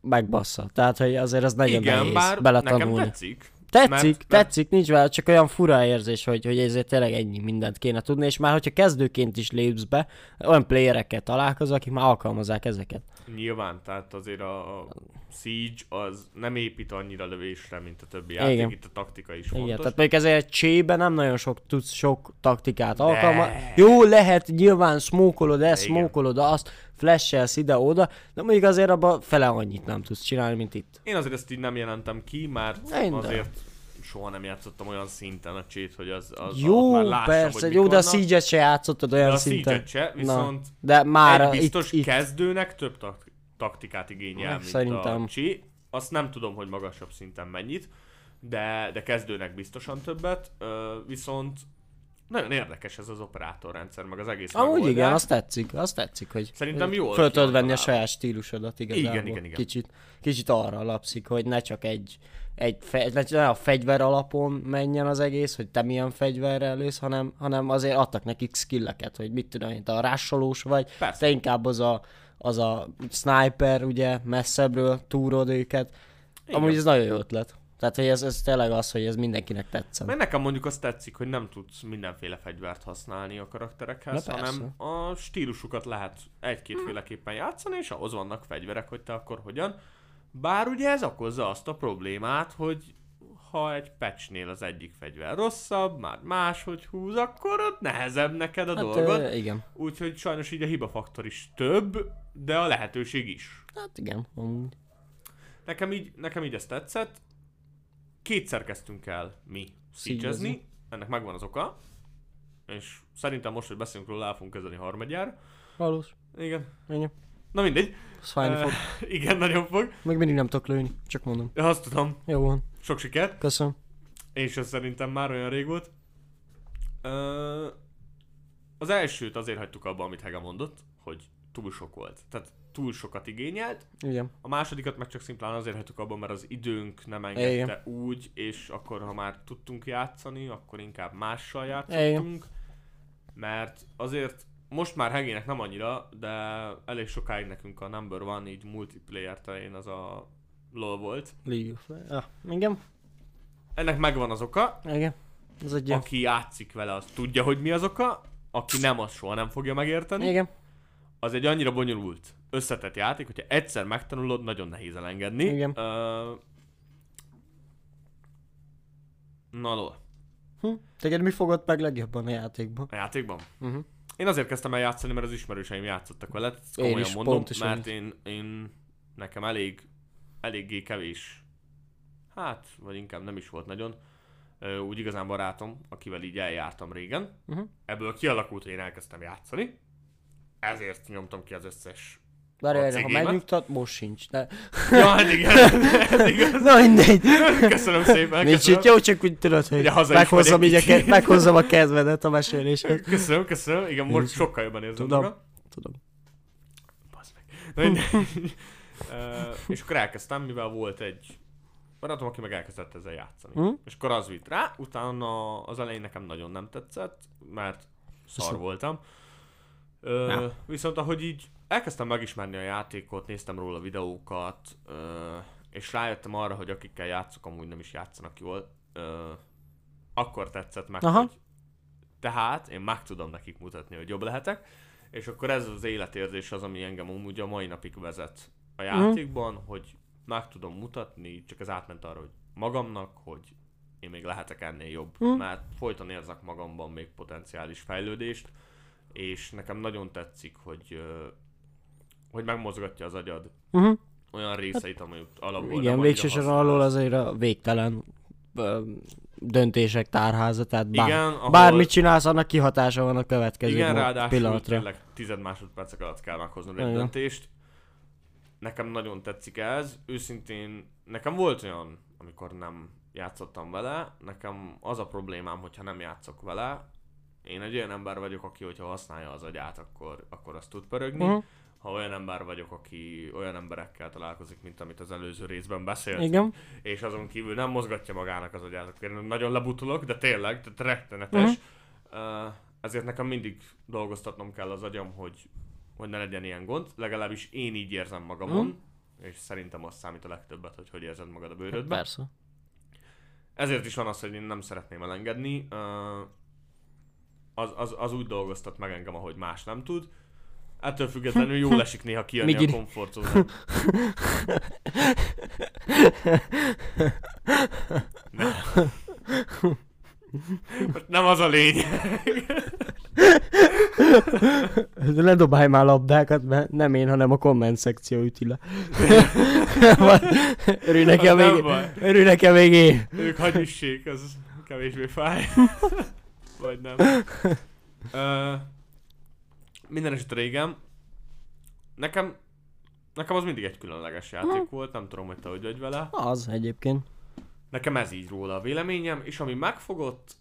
megbassza. Tehát, hogy azért az nagyon Igen, nehéz bár nekem beletanulni. tetszik. Tetszik, mert- mert, tetszik, nincs vele, csak olyan fura érzés, hogy, hogy ezért tényleg ennyi mindent kéne tudni, és már hogyha kezdőként is lépsz be, olyan playerekkel találkozol, akik már alkalmazzák ezeket. Nyilván, tehát azért a a Siege az nem épít annyira lövésre, mint a többi játék, Igen. itt a taktika is Igen, fontos. tehát mondjuk ezért csébe nem nagyon sok tudsz sok taktikát alkalmazni. Jó, lehet, nyilván smokolod ezt, Igen. smokolod azt, flashelsz ide-oda, de mondjuk azért abban fele annyit nem tudsz csinálni, mint itt. Én azért ezt így nem jelentem ki, mert Én de. azért soha nem játszottam olyan szinten a csét, hogy az, az Jó, már lássam, persze, hogy jó, de a. Siege-et se játszottad olyan de a szinten. Siege-et se, viszont de már egy biztos itt, itt, kezdőnek több tak- taktikát igényel, Hát, mint szerintem. a Csi. Azt nem tudom, hogy magasabb szinten mennyit, de, de kezdőnek biztosan többet, viszont nagyon érdekes ez az operátorrendszer, meg az egész Amúgy megoldás. igen, azt tetszik, azt tetszik, hogy Szerintem jól föl tudod venni a saját stílusodat igazából. Igen, igen, igen. Kicsit, kicsit arra alapszik, hogy ne csak egy, egy fe, ne a fegyver alapon menjen az egész, hogy te milyen fegyverrel lősz, hanem, hanem azért adtak nekik skilleket, hogy mit tudom én, te a rásolós vagy, Persze. te inkább az a, az a sniper, ugye, messzebbről túrod őket. Igen. Amúgy ez nagyon jó ötlet. Tehát, hogy ez, ez tényleg az, hogy ez mindenkinek tetszett. Mert nekem mondjuk azt tetszik, hogy nem tudsz mindenféle fegyvert használni a karakterekhez, Na hanem a stílusukat lehet egy-kétféleképpen játszani, és ahhoz vannak fegyverek, hogy te akkor hogyan. Bár ugye ez okozza azt a problémát, hogy ha egy patchnél az egyik fegyver rosszabb, már máshogy húz, akkor ott nehezebb neked a Hát, dolgod. ö, igen. Úgyhogy sajnos így a hibafaktor is több, de a lehetőség is. Hát igen, amúgy. Nekem így, nekem így ez tetszett. Kétszer kezdtünk el mi Szígyezni. Ennek megvan az oka. És szerintem most, hogy beszélünk róla, el fogunk kezdeni harmadjára. Valós. Igen. Ennyi. Na mindegy. Ez fájni fog. igen, nagyon fog. Még mindig nem tudok lőni, csak mondom. De azt tudom. Jó van, Sok sikert. köszönöm. És ez szerintem már olyan rég volt. Ö, az elsőt azért hagytuk abba, amit Hega mondott, hogy túl sok volt. Tehát túl sokat igényelt. Igen. A másodikat meg csak szimplán azért hagytuk abban, mert az időnk nem engedte Igen. úgy, és akkor ha már tudtunk játszani, akkor inkább mással Igen. játszottunk. Mert azért most már Hegének nem annyira, de elég sokáig nekünk a number one így multiplayer terén az a LOL volt. League of. Ah, igen. Ennek megvan az oka, Igen. Ez egy aki játszik vele, az tudja, hogy mi az oka, aki nem, az soha nem fogja megérteni. Igen. Az egy annyira bonyolult, összetett játék, hogyha egyszer megtanulod, nagyon nehéz elengedni. Igen. Uh, na, lol. Hm? Teged mi fogod meg legjobban a játékban? A játékban? Uh-huh. Én azért kezdtem el játszani, mert az ismerőseim játszottak vele, ezt Én komolyan is, mondom, mert én, én, nekem elég, eléggé kevés, hát, vagy inkább nem is volt nagyon, úgy igazán barátom, akivel így eljártam régen. Uh-huh. Ebből kialakult, hogy én elkezdtem játszani, ezért nyomtam ki az összes Várj, ha megnyugtat, most sincs. De... Ja, hát igen, ez igaz. Na mindegy. Köszönöm szépen, Nincs itt, jó, csak úgy tudod, hogy meghozzam, vagyok így a meghozzam a kedvedet a meséléshez. Köszönöm, köszönöm. Igen, most sokkal jobban érzem Tudom. magam. Tudom. Bazd meg. Na. Ö, és akkor elkezdtem, mivel volt egy barátom, aki meg elkezdett ezzel játszani. Hm? És akkor az vitt rá, utána az elején nekem nagyon nem tetszett, mert szar voltam. Ö, Ja. viszont ahogy így elkezdtem megismerni a játékot, néztem róla videókat, ö, és rájöttem arra, hogy akikkel játszok, amúgy nem is játszanak jól, ö, akkor tetszett meg, Aha. hogy tehát én meg tudom nekik mutatni, hogy jobb lehetek, és akkor ez az életérzés az, ami engem amúgy a mai napig vezet a játékban, hogy meg tudom mutatni, csak ez átment arra, hogy magamnak, hogy én még lehetek ennél jobb, Mhm. mert folyton érzek magamban még potenciális fejlődést, és nekem nagyon tetszik, hogy hogy megmozgatja az agyad Uh-huh. olyan részeit, ami alapból nem Igen, annyira végső soron használsz. alól azért a végtelen döntések tárháza, tehát bár, Igen, ahol- bármit csinálsz, annak kihatása van a következő Igen, ráadásul pillanatra. tényleg tized másodpercek alatt kell meghoznod egy Igen. döntést. nekem nagyon tetszik ez. Őszintén, nekem volt olyan, amikor nem játszottam vele, nekem az a problémám, hogyha nem játszok vele, én egy olyan ember vagyok, aki, hogyha használja az agyát, akkor, akkor azt tud pörögni. Uh-huh. Ha olyan ember vagyok, aki olyan emberekkel találkozik, mint amit az előző részben beszélt, Igen. és azon kívül nem mozgatja magának az agyát, akkor én nagyon lebutulok, de tényleg, tehát rettenetes. Uh-huh. Uh, ezért nekem mindig dolgoztatnom kell az agyam, hogy, hogy ne legyen ilyen gond. Legalábbis én így érzem magamon, uh-huh. és szerintem az számít a legtöbbet, hogy hogy érzed magad a bőrödben. Persze. Ezért is van az, hogy én nem szeretném elengedni. Uh, az, az, az úgy dolgoztat meg engem, ahogy más nem tud. Ettől függetlenül jól esik néha kijönni Migiri. a komfortzónán. nem. nem az a lényeg. Ne dobálj már labdákat, mert nem én, hanem a komment szekció üti le. örülj nekem még, örülj nekem még én. Ők hagyissék, az kevésbé fáj. Vagy nem. Uh, minden esetre régen. Nekem, nekem az mindig egy különleges játék hmm. volt, nem tudom, hogy te hogy vagy vele. Az egyébként. Nekem ez így róla a véleményem, és ami megfogott,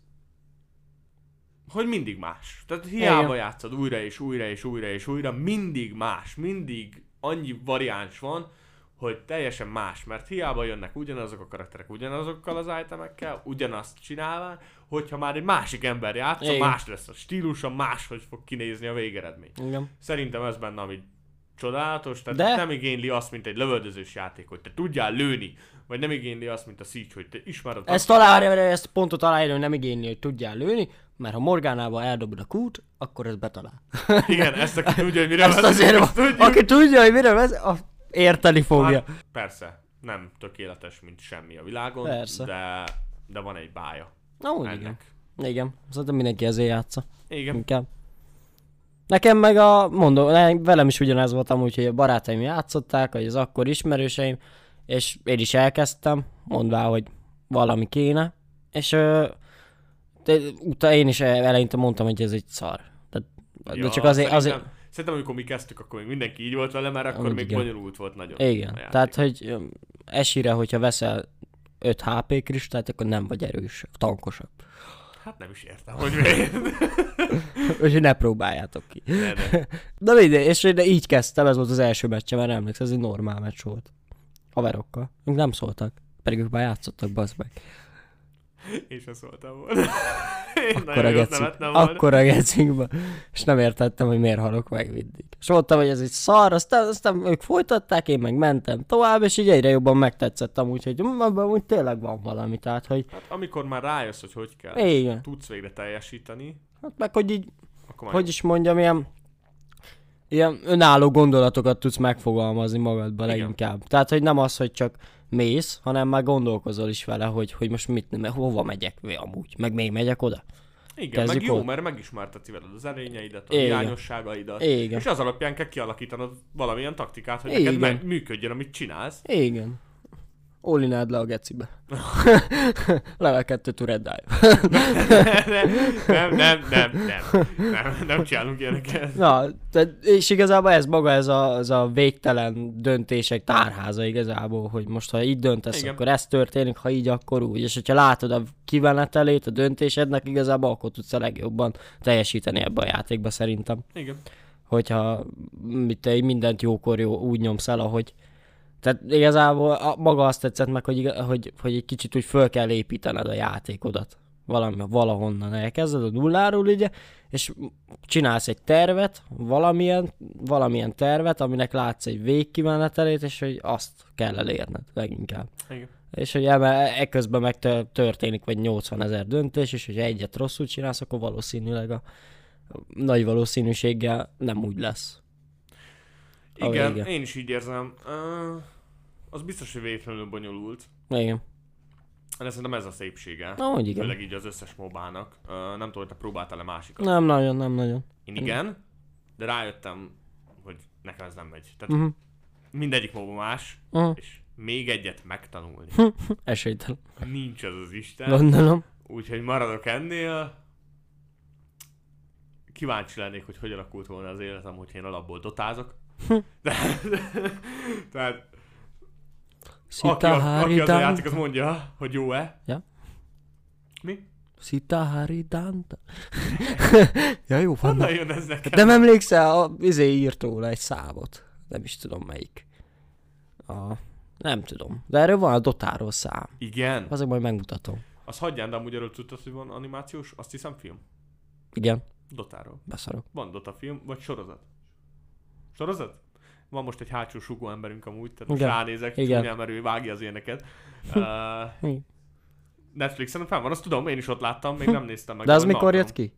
hogy mindig más. Tehát hiába Igen. játszod újra és újra és újra és újra, mindig más, mindig annyi variáns van, hogy teljesen más, mert hiába jönnek ugyanazok a karakterek ugyanazokkal az itemekkel, ugyanazt csinálva, hogyha már egy másik ember játszik, más lesz a stílusa, máshogy fog kinézni a végeredmény. Igen. Szerintem ez benne, ami csodálatos, tehát De... nem igényli azt, mint egy lövöldözős játék, hogy te tudjál lőni, vagy nem igényli azt, mint a Siege, hogy te ismered. Ezt találja, ezt pontot találja, hogy nem igényli, hogy tudjál lőni, mert ha Morgánával eldobod a kút, akkor ez betalál. Igen, ezt aki tudja, hogy mire ezt azért, azt aki tudja, hogy mire vesz, érteni fogja. Hát, persze, nem tökéletes, mint semmi a világon, persze. de, de van egy bája. Na, úgy ennek. igen. Igen, szerintem mindenki ezért játsza. Igen. Inkább. Nekem meg a, mondom, velem is ugyanez volt amúgy, hogy a barátaim játszották, vagy az akkor ismerőseim, és én is elkezdtem, mondvá, hogy valami kéne, és de utána én is eleinte mondtam, hogy ez egy szar. De, ja, de csak azért, azért, Szerintem amikor mi kezdtük, akkor még mindenki így volt vele, mert akkor Amúgy még igen. bonyolult volt nagyon. Igen, tehát hogy esire, hogyha veszel 5 HP kristályt, akkor nem vagy erős, tankosabb. Hát nem is értem, hogy miért. Úgyhogy ne próbáljátok ki. Ne. De mindegy, és de így kezdtem, ez volt az első meccse, mert emlékszem, ez egy normál meccs volt. Haverokkal. Ők nem szóltak, pedig ők már játszottak, bazd meg. Én sem szóltam volna. akkor a gecik, akkor a gecikba. És nem értettem, hogy miért halok meg mindig. És mondtam, hogy ez egy szar, aztán, aztán ők folytatták, én meg mentem tovább, és így egyre jobban megtetszettem, úgyhogy mm, abban úgy tényleg van valami, tehát hogy... Hát amikor már rájössz, hogy hogy kell, Igen. tudsz végre teljesíteni. Hát meg, hogy így, hogy is mondjam, ilyen ilyen önálló gondolatokat tudsz megfogalmazni magadban leginkább. Tehát, hogy nem az, hogy csak mész, hanem már gondolkozol is vele, hogy, hogy most mit, mert hova megyek amúgy, meg még megyek oda. Igen, Kezdjük meg jó, oda. mert megismerteti veled az erényeidet, a Igen. hiányosságaidat, Igen. és az alapján kell kialakítanod valamilyen taktikát, hogy Igen. neked működjön, amit csinálsz. Igen. Ólinád le a gecibe. Level 2 to red dive. nem, nem, nem, nem, nem, nem csinálunk ilyeneket. Na, te, és igazából ez maga, ez a, ez a végtelen döntések tárháza igazából, hogy most ha így döntesz, Igen. akkor ez történik, ha így, akkor úgy. És hogyha látod a kivenetelét a döntésednek, igazából akkor tudsz a legjobban teljesíteni ebbe a játékba szerintem. Igen. Hogyha mit te mindent jókor jó, úgy nyomsz el, ahogy, tehát igazából a, maga azt tetszett meg, hogy, hogy, hogy egy kicsit úgy föl kell építened a játékodat. Valami, valahonnan elkezded a nulláról, ugye, és csinálsz egy tervet, valamilyen, valamilyen tervet, aminek látsz egy végkimenetelét, és hogy azt kell elérned leginkább. Igen. És hogy ekközben meg történik vagy 80 ezer döntés, és hogy egyet rosszul csinálsz, akkor valószínűleg a nagy valószínűséggel nem úgy lesz. Igen, oh, én is így érzem. Uh, az biztos, hogy végtelenül bonyolult. Igen. De szerintem ez a szépsége. Na, igen. Főleg így az összes mobának. Uh, nem tudom, hogy te próbáltál-e másikat. Nem nagyon, nem nagyon. Én igen, de rájöttem, hogy nekem ez nem megy. Tehát uh-huh. mindegyik moba más, uh-huh. és még egyet megtanulni. Esélytelen. Nincs az az Isten. Gondolom. Úgyhogy maradok ennél kíváncsi lennék, hogy hogy alakult volna az életem, hogyha én alapból dotázok. De, tehát aki, a, aki az a játék, az mondja, hogy jó-e. Ja. Mi? Sita Haridanta. ja, jó van. Honnan jön ez nekem? Nem emlékszel, a izé írt róla egy számot. Nem is tudom melyik. A, nem tudom. De erről van a Dotáról szám. Igen. Azért majd megmutatom. Az hagyján, de amúgy erről tudtad, hogy van animációs, azt hiszem film. Igen, Dotáról. beszarok. Van Dota film, vagy sorozat. Sorozat? Van most egy hátsó sugó emberünk amúgy, tehát Igen. most ránézek, Igen. csúnyán, mert ő vágja az éneket. Uh? Netflixen fel van, azt tudom, én is ott láttam, még nem néztem meg. De az mikor jött ki?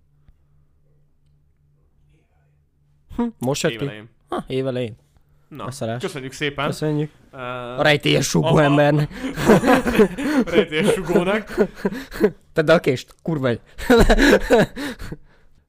Hm, most jött ki? Évelején. Ha, évelején. Na, Beszarás. köszönjük szépen. Köszönjük. Uh, A rejtélyes sugó Aha. embernek. rejtélyes sugónak. Tedd a kést, kurva egy.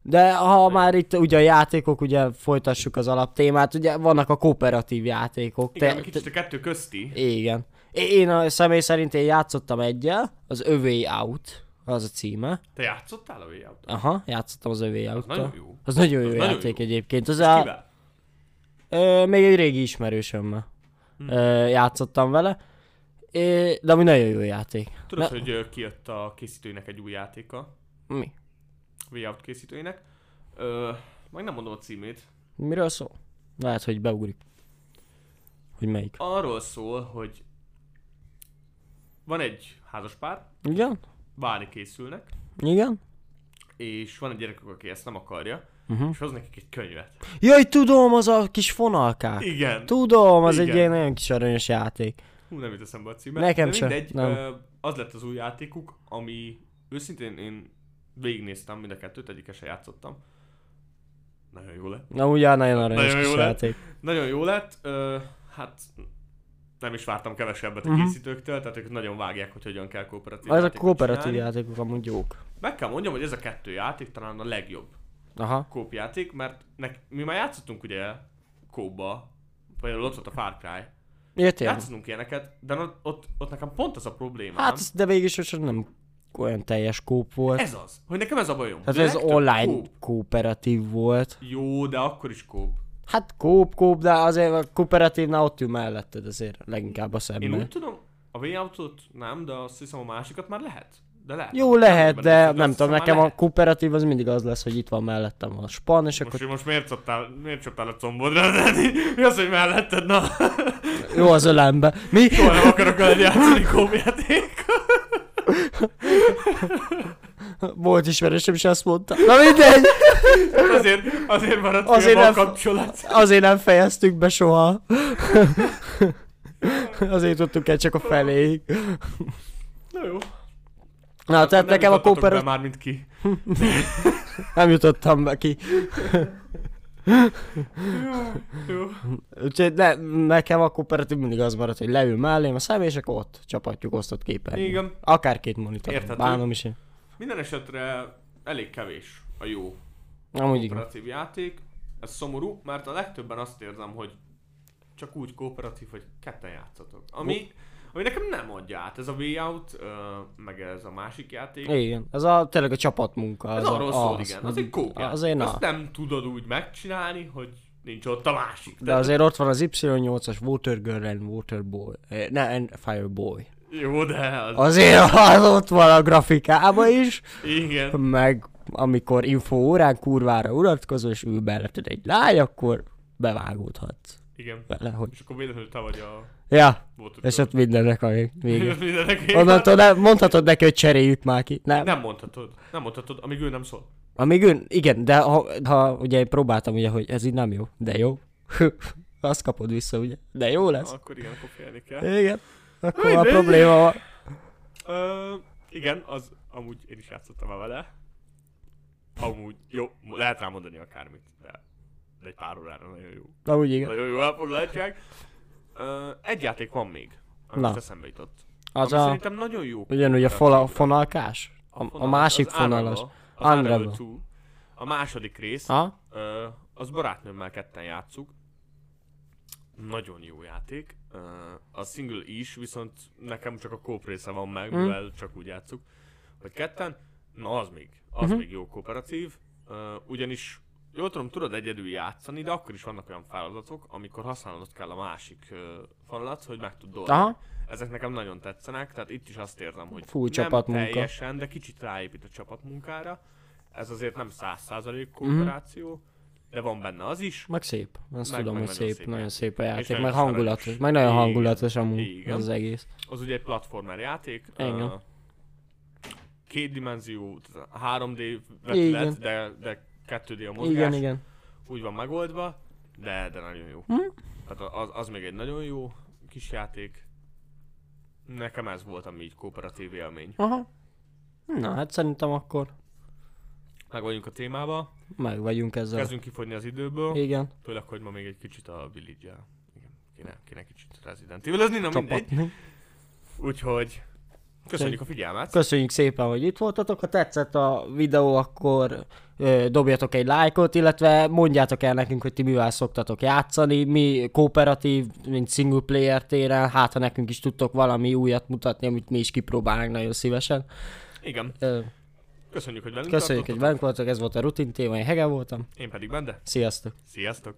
De ha már itt ugye a játékok, ugye folytassuk az alaptémát, ugye vannak a kooperatív játékok. Igen, te, kicsit a kettő közti. igen. Én a személy szerint én játszottam egyel, az A Way Out, az a címe. Te játszottál a way out Aha, játszottam az A Way Az out nagyon jó. Az nagyon jó Az nagyon játék jó. egyébként. Az a, kivel? ö, még egy régi ismerősömmel Hm. ö, játszottam vele. É, de ami nagyon jó játék. Tudod, Ne- hogy kijött a készítőinek egy új játéka? Mi? Way Out készítőinek. Ö, meg nem mondom a címét. Miről szól? Lehet, hogy beugrik. Hogy melyik. Arról szól, hogy van egy házaspár, Igen? válni készülnek, Igen? és van egy gyerekük, aki ezt nem akarja, Uh-huh. és hoz nekik egy könyvet. Jaj, tudom, az a kis fonalkák. Igen. Tudom, az egy Igen. ilyen nagyon kis aranyos játék. Hú, nem jut eszembe a címe. Nekem De sem, mindegy, nem. Ö, az lett az új játékuk, ami őszintén én végignéztem mind a kettőt, egyikkel se játszottam. Nagyon jó lett. Na ugye nagyon aranyos Nagyon jó lett. játék. Nagyon jó lett, ö, hát nem is vártam kevesebbet a Mhm. készítőktől, tehát ők nagyon vágják, hogy hogyan kell kooperatív Ezek a kooperatív csinálni. játékok amúgy jók. Meg kell mondjam, hogy ez a kettő játék talán a legjobb Aha. kópjáték, mert nek, mi már játszottunk ugye kóba, például ott volt a Far Cry. Értél? Játszottunk ilyeneket, de ott, ott, ott nekem pont az a problémám. Hát, de végig is hogy nem olyan teljes kóp volt. ez az, hogy nekem ez a bajom. Hát a ez online kóp- kooperatív volt. Jó, de akkor is kóp. Hát kóp, kóp, de azért a kooperatívnál ott ül melletted azért leginkább a Én szemben. úgy tudom, a way out nem, de azt hiszem a másikat már lehet. De lehet. Jó lehet, Nem, de nem hiszem tudom, nekem a kooperatív az mindig az lesz, hogy itt van mellettem a span, és akkor Most, most miért csaptál, miért csaptál a combodra? Mi az, hogy melletted? Na, jó az ölembe. Mi? soha nem akarok veled játszani kópjáték. Volt ismerősöm is azt mondta. Na mindegy, Azért, azért maradt Azért azért a nem- kapcsolat. azért nem fejeztük be soha. Azért tudtuk el csak a feléig. Na jó. Na, tehát Nem nekem a kooperatív... Már mint ki. Nem jutottam be ki. Jó. Úgyhogy ne, nekem a kooperatív mindig az maradt, hogy leül mellém a szem, és akkor ott csapatjuk osztott képen. Igen. Akár két monitor. Érthető. Bánom is én. Minden esetre elég kevés a jó Amúgy igen. kooperatív játék. Ez szomorú, mert a legtöbben azt érzem, hogy csak úgy kooperatív, hogy ketten játszatok. Ami, ami nekem nem adja át. Ez a Way Out, ö, meg ez a másik játék. Igen, ez a, tényleg a csapatmunka. Ez az arról a, szól, az, igen. Az egy játék. Azért na. Azt nem tudod úgy megcsinálni, hogy nincs ott a másik. De azért ott van az Y8-as Water Girl and Water Boy. Eh, Ne, and Fire Boy. Jó, de az... Azért az ott van a grafikában is, Igen. meg amikor info órán kurvára uratkozol, és ül melletted egy lány, akkor bevágódhatsz Igen. vele, hogy... És akkor véletlenül te vagy a... Ja, Volt és ott mindennek a vége. Mindenek Onnantól ne, mondhatod neki, hogy cseréljük már ki. Nem. Nem mondhatod. Nem mondhatod, amíg ő nem szól. Amíg ön, igen, de ha, ha ugye próbáltam ugye, hogy ez így nem jó, de jó. Azt kapod vissza, ugye? De jó lesz. Akkor igen, akkor félni kell. Igen. Akkor a Mindegy. probléma van. Ö, igen, az amúgy én is játszottam el vele. Amúgy jó, lehet rá mondani akármit, de, de egy pár órára nagyon jó. Amúgy igen. Nagyon jó elfoglaltság. Ö, egy játék van még, ami Na. eszembe jutott. Az ami a, szerintem nagyon jó. ugyanúgy a fola, fonalkás? A, a fonal- másik az fonalas. Az Unravel. Unravel 2. A második rész, Ha? Ö, az barátnőmmel ketten játszuk. Nagyon jó játék. Ö, a single is, viszont nekem csak a kóp része van meg, Hm. mivel csak úgy játszuk. Hogy ketten, na az még, az Mhm. még jó kooperatív. Ö, ugyanis jól tudom, tudod egyedül játszani, de akkor is vannak olyan feladatok, amikor használnod kell a másik uh, falat, hogy meg tud dolgozni. Aha. Ezek nekem nagyon tetszenek, tehát itt is azt érzem, hogy Fúj, nem csapatmunka. teljesen, de kicsit ráépít a csapatmunkára. Ez azért nem 100% kooperáció, mm-hmm. de van benne az is. Meg szép. Azt meg, tudom, meg hogy szép, szép, nagyon szép a játék, meg hangulatos, meg nagyon hangulatos amúgy az egész. Az ugye egy platformer játék. Igen. Uh, két dimenzió, 3D vetület, de, de 2D a mozgás. Igen, igen. Úgy van megoldva, de, de nagyon jó. Hm? Tehát az, az még egy nagyon jó kis játék. Nekem ez volt ami így kooperatív élmény. Aha. Na, hát szerintem akkor... Meg vagyunk a témába. Meg vagyunk ezzel. Kezdünk kifogyni az időből. Igen. Főleg, hogy ma még egy kicsit a village Igen, kéne, kéne kicsit Resident evil na mindegy. Úgyhogy Köszönjük a figyelmet! Köszönjük szépen, hogy itt voltatok. Ha tetszett a videó, akkor ö, dobjatok egy lájkot, illetve mondjátok el nekünk, hogy ti mivel szoktatok játszani, mi kooperatív, mint single player téren, hát ha nekünk is tudtok valami újat mutatni, amit mi is kipróbálnánk nagyon szívesen. Igen. Ö, Köszönjük, hogy velünk Köszönjük, hogy velünk voltak, ez volt a rutin téma, én Hege voltam. Én pedig Bende. Sziasztok! Sziasztok!